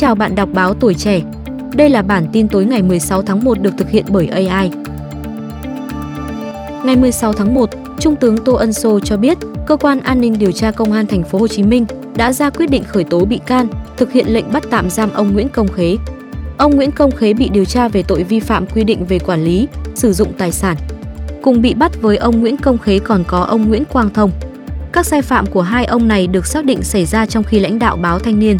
chào bạn đọc báo tuổi trẻ. Đây là bản tin tối ngày 16 tháng 1 được thực hiện bởi AI. Ngày 16 tháng 1, Trung tướng Tô Ân Sô cho biết, cơ quan an ninh điều tra công an thành phố Hồ Chí Minh đã ra quyết định khởi tố bị can, thực hiện lệnh bắt tạm giam ông Nguyễn Công Khế. Ông Nguyễn Công Khế bị điều tra về tội vi phạm quy định về quản lý, sử dụng tài sản. Cùng bị bắt với ông Nguyễn Công Khế còn có ông Nguyễn Quang Thông. Các sai phạm của hai ông này được xác định xảy ra trong khi lãnh đạo báo Thanh niên.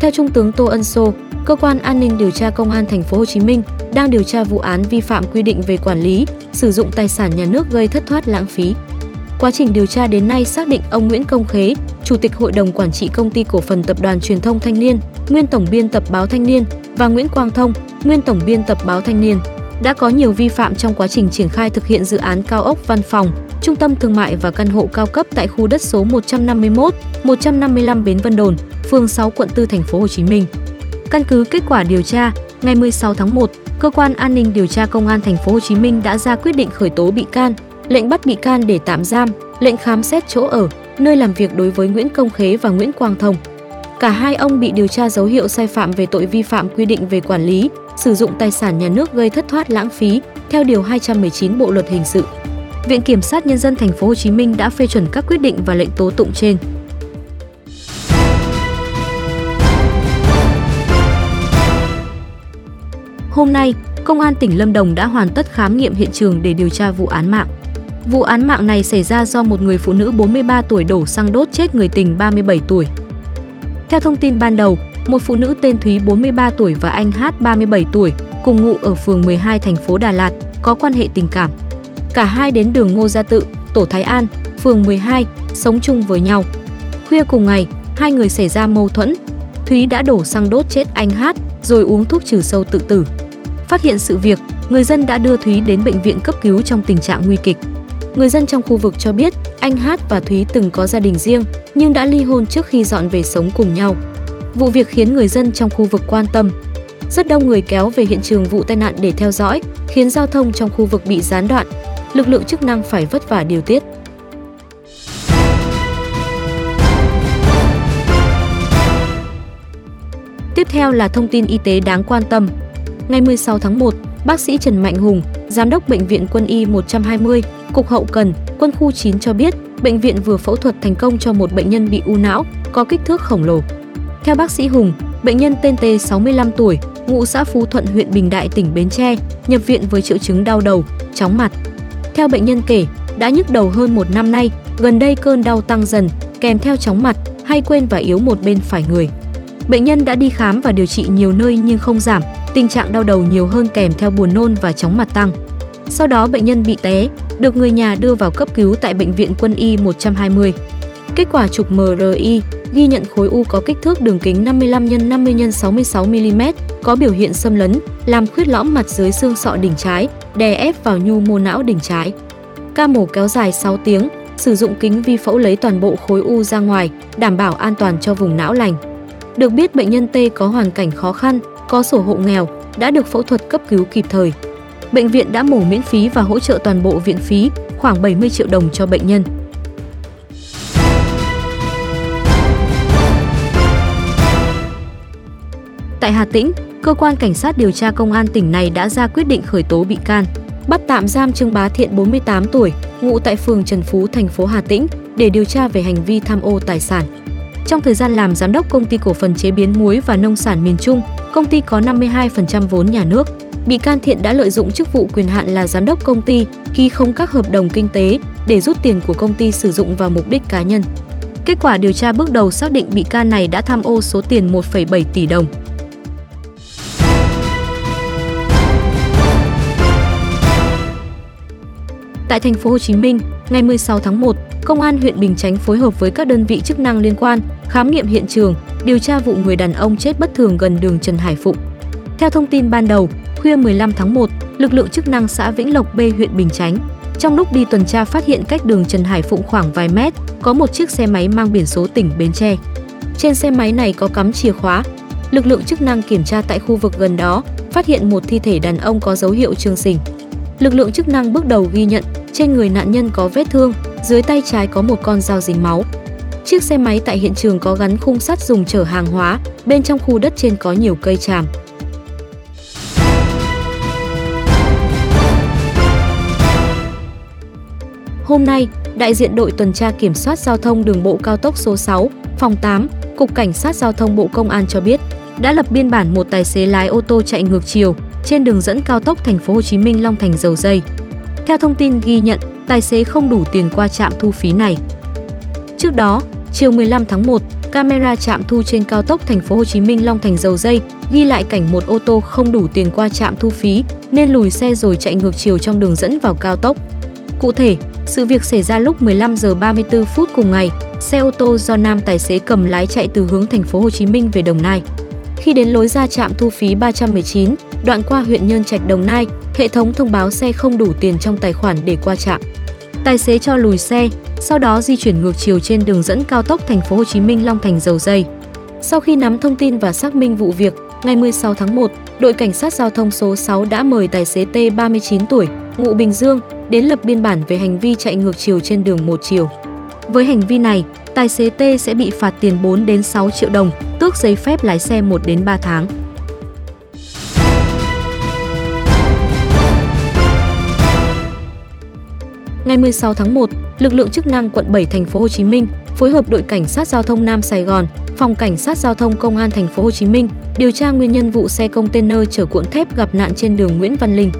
Theo Trung tướng Tô Ân Sô, cơ quan an ninh điều tra công an thành phố Hồ Chí Minh đang điều tra vụ án vi phạm quy định về quản lý, sử dụng tài sản nhà nước gây thất thoát lãng phí. Quá trình điều tra đến nay xác định ông Nguyễn Công Khế, Chủ tịch Hội đồng Quản trị Công ty Cổ phần Tập đoàn Truyền thông Thanh niên, nguyên tổng biên tập báo Thanh niên và Nguyễn Quang Thông, nguyên tổng biên tập báo Thanh niên đã có nhiều vi phạm trong quá trình triển khai thực hiện dự án cao ốc văn phòng, trung tâm thương mại và căn hộ cao cấp tại khu đất số 151, 155 Bến Vân Đồn, phường 6 quận 4 thành phố Hồ Chí Minh. Căn cứ kết quả điều tra, ngày 16 tháng 1, cơ quan an ninh điều tra công an thành phố Hồ Chí Minh đã ra quyết định khởi tố bị can, lệnh bắt bị can để tạm giam, lệnh khám xét chỗ ở, nơi làm việc đối với Nguyễn Công Khế và Nguyễn Quang Thông. Cả hai ông bị điều tra dấu hiệu sai phạm về tội vi phạm quy định về quản lý, sử dụng tài sản nhà nước gây thất thoát lãng phí theo điều 219 Bộ luật hình sự. Viện Kiểm sát nhân dân thành phố Hồ Chí Minh đã phê chuẩn các quyết định và lệnh tố tụng trên. Hôm nay, Công an tỉnh Lâm Đồng đã hoàn tất khám nghiệm hiện trường để điều tra vụ án mạng. Vụ án mạng này xảy ra do một người phụ nữ 43 tuổi đổ xăng đốt chết người tình 37 tuổi. Theo thông tin ban đầu, một phụ nữ tên Thúy 43 tuổi và anh Hát 37 tuổi cùng ngụ ở phường 12 thành phố Đà Lạt có quan hệ tình cảm. Cả hai đến đường Ngô Gia Tự, Tổ Thái An, phường 12, sống chung với nhau. Khuya cùng ngày, hai người xảy ra mâu thuẫn. Thúy đã đổ xăng đốt chết anh Hát rồi uống thuốc trừ sâu tự tử. Phát hiện sự việc, người dân đã đưa Thúy đến bệnh viện cấp cứu trong tình trạng nguy kịch. Người dân trong khu vực cho biết anh Hát và Thúy từng có gia đình riêng nhưng đã ly hôn trước khi dọn về sống cùng nhau. Vụ việc khiến người dân trong khu vực quan tâm. Rất đông người kéo về hiện trường vụ tai nạn để theo dõi, khiến giao thông trong khu vực bị gián đoạn. Lực lượng chức năng phải vất vả điều tiết. Tiếp theo là thông tin y tế đáng quan tâm. Ngày 16 tháng 1, bác sĩ Trần Mạnh Hùng, Giám đốc Bệnh viện Quân y 120, Cục Hậu Cần, Quân khu 9 cho biết, bệnh viện vừa phẫu thuật thành công cho một bệnh nhân bị u não, có kích thước khổng lồ. Theo bác sĩ Hùng, bệnh nhân tên T 65 tuổi, ngụ xã Phú Thuận huyện Bình Đại tỉnh Bến Tre, nhập viện với triệu chứng đau đầu, chóng mặt. Theo bệnh nhân kể, đã nhức đầu hơn một năm nay, gần đây cơn đau tăng dần, kèm theo chóng mặt, hay quên và yếu một bên phải người. Bệnh nhân đã đi khám và điều trị nhiều nơi nhưng không giảm, tình trạng đau đầu nhiều hơn kèm theo buồn nôn và chóng mặt tăng. Sau đó bệnh nhân bị té, được người nhà đưa vào cấp cứu tại bệnh viện Quân y 120. Kết quả chụp MRI ghi nhận khối u có kích thước đường kính 55 x 50 x 66 mm, có biểu hiện xâm lấn, làm khuyết lõm mặt dưới xương sọ đỉnh trái, đè ép vào nhu mô não đỉnh trái. Ca mổ kéo dài 6 tiếng, sử dụng kính vi phẫu lấy toàn bộ khối u ra ngoài, đảm bảo an toàn cho vùng não lành. Được biết bệnh nhân T có hoàn cảnh khó khăn, có sổ hộ nghèo, đã được phẫu thuật cấp cứu kịp thời. Bệnh viện đã mổ miễn phí và hỗ trợ toàn bộ viện phí, khoảng 70 triệu đồng cho bệnh nhân. Tại Hà Tĩnh, cơ quan cảnh sát điều tra công an tỉnh này đã ra quyết định khởi tố bị can, bắt tạm giam Trương Bá Thiện 48 tuổi, ngụ tại phường Trần Phú, thành phố Hà Tĩnh để điều tra về hành vi tham ô tài sản. Trong thời gian làm giám đốc công ty cổ phần chế biến muối và nông sản miền Trung, công ty có 52% vốn nhà nước. Bị can Thiện đã lợi dụng chức vụ quyền hạn là giám đốc công ty, ký không các hợp đồng kinh tế để rút tiền của công ty sử dụng vào mục đích cá nhân. Kết quả điều tra bước đầu xác định bị can này đã tham ô số tiền 1,7 tỷ đồng. Tại thành phố Hồ Chí Minh, ngày 16 tháng 1, Công an huyện Bình Chánh phối hợp với các đơn vị chức năng liên quan khám nghiệm hiện trường, điều tra vụ người đàn ông chết bất thường gần đường Trần Hải Phụng. Theo thông tin ban đầu, khuya 15 tháng 1, lực lượng chức năng xã Vĩnh Lộc B huyện Bình Chánh trong lúc đi tuần tra phát hiện cách đường Trần Hải Phụng khoảng vài mét, có một chiếc xe máy mang biển số tỉnh Bến Tre. Trên xe máy này có cắm chìa khóa. Lực lượng chức năng kiểm tra tại khu vực gần đó, phát hiện một thi thể đàn ông có dấu hiệu trương sình. Lực lượng chức năng bước đầu ghi nhận trên người nạn nhân có vết thương, dưới tay trái có một con dao dính máu. Chiếc xe máy tại hiện trường có gắn khung sắt dùng chở hàng hóa, bên trong khu đất trên có nhiều cây tràm. Hôm nay, đại diện đội tuần tra kiểm soát giao thông đường bộ cao tốc số 6, phòng 8, Cục Cảnh sát Giao thông Bộ Công an cho biết, đã lập biên bản một tài xế lái ô tô chạy ngược chiều trên đường dẫn cao tốc thành phố Hồ Chí Minh Long Thành Dầu Dây. Theo thông tin ghi nhận, tài xế không đủ tiền qua trạm thu phí này. Trước đó, chiều 15 tháng 1, camera trạm thu trên cao tốc thành phố Hồ Chí Minh Long Thành Dầu Dây ghi lại cảnh một ô tô không đủ tiền qua trạm thu phí nên lùi xe rồi chạy ngược chiều trong đường dẫn vào cao tốc. Cụ thể, sự việc xảy ra lúc 15 giờ 34 phút cùng ngày, xe ô tô do nam tài xế cầm lái chạy từ hướng thành phố Hồ Chí Minh về Đồng Nai. Khi đến lối ra trạm thu phí 319, đoạn qua huyện Nhân Trạch Đồng Nai, hệ thống thông báo xe không đủ tiền trong tài khoản để qua trạm. Tài xế cho lùi xe, sau đó di chuyển ngược chiều trên đường dẫn cao tốc thành phố Hồ Chí Minh Long Thành Dầu Dây. Sau khi nắm thông tin và xác minh vụ việc, ngày 16 tháng 1, đội cảnh sát giao thông số 6 đã mời tài xế T 39 tuổi, ngụ Bình Dương đến lập biên bản về hành vi chạy ngược chiều trên đường một chiều. Với hành vi này, tài xế T sẽ bị phạt tiền 4 đến 6 triệu đồng, tước giấy phép lái xe 1 đến 3 tháng. Ngày 16 tháng 1, lực lượng chức năng quận 7 thành phố Hồ Chí Minh phối hợp đội cảnh sát giao thông Nam Sài Gòn, phòng cảnh sát giao thông công an thành phố Hồ Chí Minh điều tra nguyên nhân vụ xe container chở cuộn thép gặp nạn trên đường Nguyễn Văn Linh.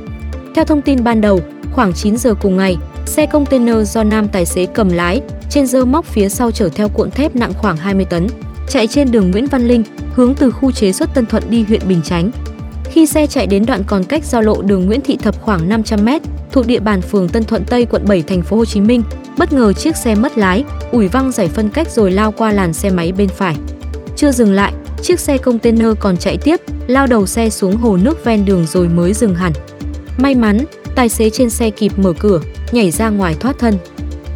Theo thông tin ban đầu, khoảng 9 giờ cùng ngày, xe container do nam tài xế cầm lái, trên dơ móc phía sau chở theo cuộn thép nặng khoảng 20 tấn, chạy trên đường Nguyễn Văn Linh, hướng từ khu chế xuất Tân Thuận đi huyện Bình Chánh. Khi xe chạy đến đoạn còn cách giao lộ đường Nguyễn Thị Thập khoảng 500m, thuộc địa bàn phường Tân Thuận Tây, quận 7, thành phố Hồ Chí Minh, bất ngờ chiếc xe mất lái, ủi văng giải phân cách rồi lao qua làn xe máy bên phải. Chưa dừng lại, chiếc xe container còn chạy tiếp, lao đầu xe xuống hồ nước ven đường rồi mới dừng hẳn. May mắn, tài xế trên xe kịp mở cửa, nhảy ra ngoài thoát thân.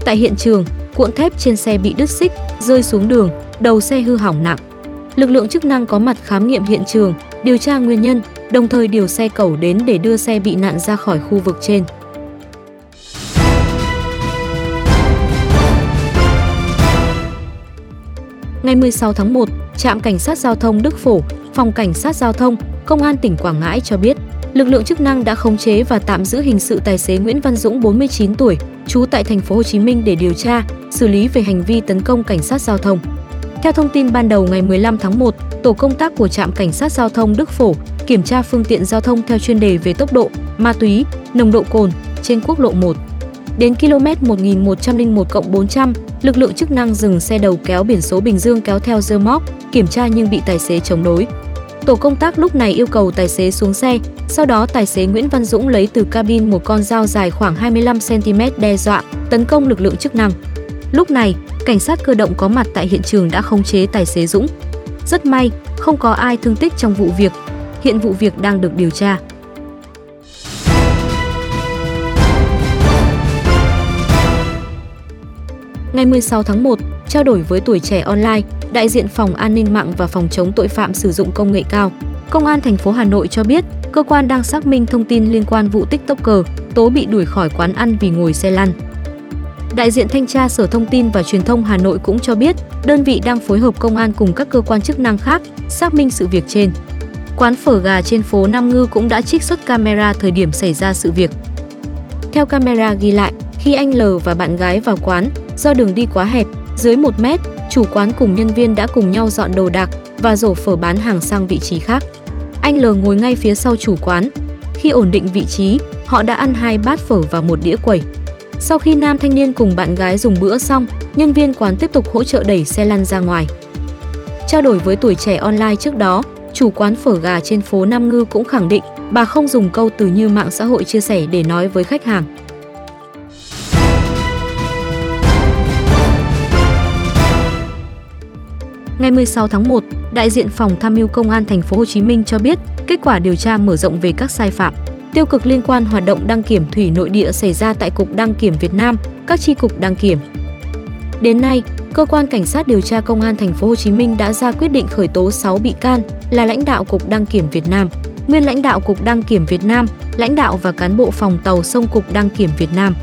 Tại hiện trường, cuộn thép trên xe bị đứt xích, rơi xuống đường, đầu xe hư hỏng nặng. Lực lượng chức năng có mặt khám nghiệm hiện trường, điều tra nguyên nhân, đồng thời điều xe cẩu đến để đưa xe bị nạn ra khỏi khu vực trên. Ngày 16 tháng 1, trạm cảnh sát giao thông Đức Phổ, phòng cảnh sát giao thông, công an tỉnh Quảng Ngãi cho biết, lực lượng chức năng đã khống chế và tạm giữ hình sự tài xế Nguyễn Văn Dũng 49 tuổi, trú tại thành phố Hồ Chí Minh để điều tra, xử lý về hành vi tấn công cảnh sát giao thông. Theo thông tin ban đầu ngày 15 tháng 1, tổ công tác của trạm cảnh sát giao thông Đức Phổ kiểm tra phương tiện giao thông theo chuyên đề về tốc độ, ma túy, nồng độ cồn trên quốc lộ 1. Đến km 1101+400, lực lượng chức năng dừng xe đầu kéo biển số Bình Dương kéo theo dơ móc, kiểm tra nhưng bị tài xế chống đối. Tổ công tác lúc này yêu cầu tài xế xuống xe, sau đó tài xế Nguyễn Văn Dũng lấy từ cabin một con dao dài khoảng 25cm đe dọa, tấn công lực lượng chức năng. Lúc này, cảnh sát cơ động có mặt tại hiện trường đã khống chế tài xế Dũng. Rất may, không có ai thương tích trong vụ việc. Hiện vụ việc đang được điều tra. Ngày 16 tháng 1, trao đổi với tuổi trẻ online, đại diện Phòng An ninh mạng và Phòng chống tội phạm sử dụng công nghệ cao, Công an thành phố Hà Nội cho biết, cơ quan đang xác minh thông tin liên quan vụ TikToker tố bị đuổi khỏi quán ăn vì ngồi xe lăn. Đại diện thanh tra Sở Thông tin và Truyền thông Hà Nội cũng cho biết, đơn vị đang phối hợp công an cùng các cơ quan chức năng khác xác minh sự việc trên. Quán phở gà trên phố Nam Ngư cũng đã trích xuất camera thời điểm xảy ra sự việc. Theo camera ghi lại, khi anh L và bạn gái vào quán, do đường đi quá hẹp, dưới 1 mét, chủ quán cùng nhân viên đã cùng nhau dọn đồ đạc và rổ phở bán hàng sang vị trí khác. Anh L ngồi ngay phía sau chủ quán. Khi ổn định vị trí, họ đã ăn hai bát phở và một đĩa quẩy. Sau khi nam thanh niên cùng bạn gái dùng bữa xong, nhân viên quán tiếp tục hỗ trợ đẩy xe lăn ra ngoài. Trao đổi với tuổi trẻ online trước đó, chủ quán phở gà trên phố Nam Ngư cũng khẳng định bà không dùng câu từ như mạng xã hội chia sẻ để nói với khách hàng. Ngày 16 tháng 1, đại diện phòng tham mưu công an thành phố Hồ Chí Minh cho biết, kết quả điều tra mở rộng về các sai phạm tiêu cực liên quan hoạt động đăng kiểm thủy nội địa xảy ra tại Cục Đăng kiểm Việt Nam, các chi cục đăng kiểm. Đến nay, cơ quan cảnh sát điều tra công an thành phố Hồ Chí Minh đã ra quyết định khởi tố 6 bị can là lãnh đạo Cục Đăng kiểm Việt Nam, nguyên lãnh đạo Cục Đăng kiểm Việt Nam, lãnh đạo và cán bộ phòng tàu sông Cục Đăng kiểm Việt Nam.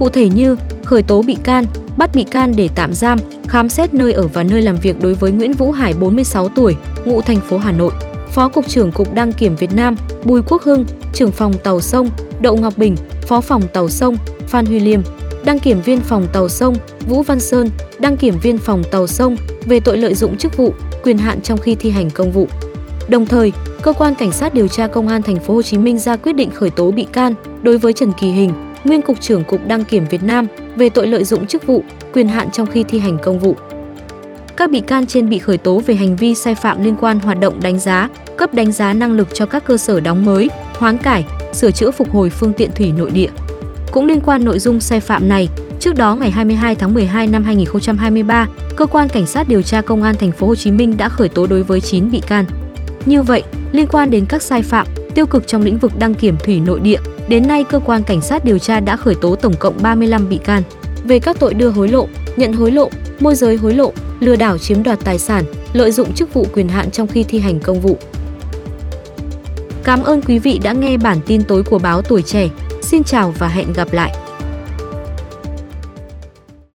Cụ thể như khởi tố bị can, bắt bị can để tạm giam, khám xét nơi ở và nơi làm việc đối với Nguyễn Vũ Hải 46 tuổi, ngụ thành phố Hà Nội, Phó cục trưởng Cục Đăng kiểm Việt Nam Bùi Quốc Hưng, trưởng phòng tàu sông Đậu Ngọc Bình, Phó phòng tàu sông Phan Huy Liêm, đăng kiểm viên phòng tàu sông Vũ Văn Sơn, đăng kiểm viên phòng tàu sông về tội lợi dụng chức vụ, quyền hạn trong khi thi hành công vụ. Đồng thời, cơ quan cảnh sát điều tra công an thành phố Hồ Chí Minh ra quyết định khởi tố bị can đối với Trần Kỳ Hình, nguyên cục trưởng Cục Đăng kiểm Việt Nam về tội lợi dụng chức vụ, quyền hạn trong khi thi hành công vụ. Các bị can trên bị khởi tố về hành vi sai phạm liên quan hoạt động đánh giá, cấp đánh giá năng lực cho các cơ sở đóng mới, hoán cải, sửa chữa phục hồi phương tiện thủy nội địa. Cũng liên quan nội dung sai phạm này, trước đó ngày 22 tháng 12 năm 2023, cơ quan cảnh sát điều tra công an thành phố Hồ Chí Minh đã khởi tố đối với 9 bị can. Như vậy, liên quan đến các sai phạm, tiêu cực trong lĩnh vực đăng kiểm thủy nội địa, đến nay cơ quan cảnh sát điều tra đã khởi tố tổng cộng 35 bị can về các tội đưa hối lộ, nhận hối lộ, môi giới hối lộ, lừa đảo chiếm đoạt tài sản, lợi dụng chức vụ quyền hạn trong khi thi hành công vụ. Cảm ơn quý vị đã nghe bản tin tối của báo Tuổi Trẻ. Xin chào và hẹn gặp lại!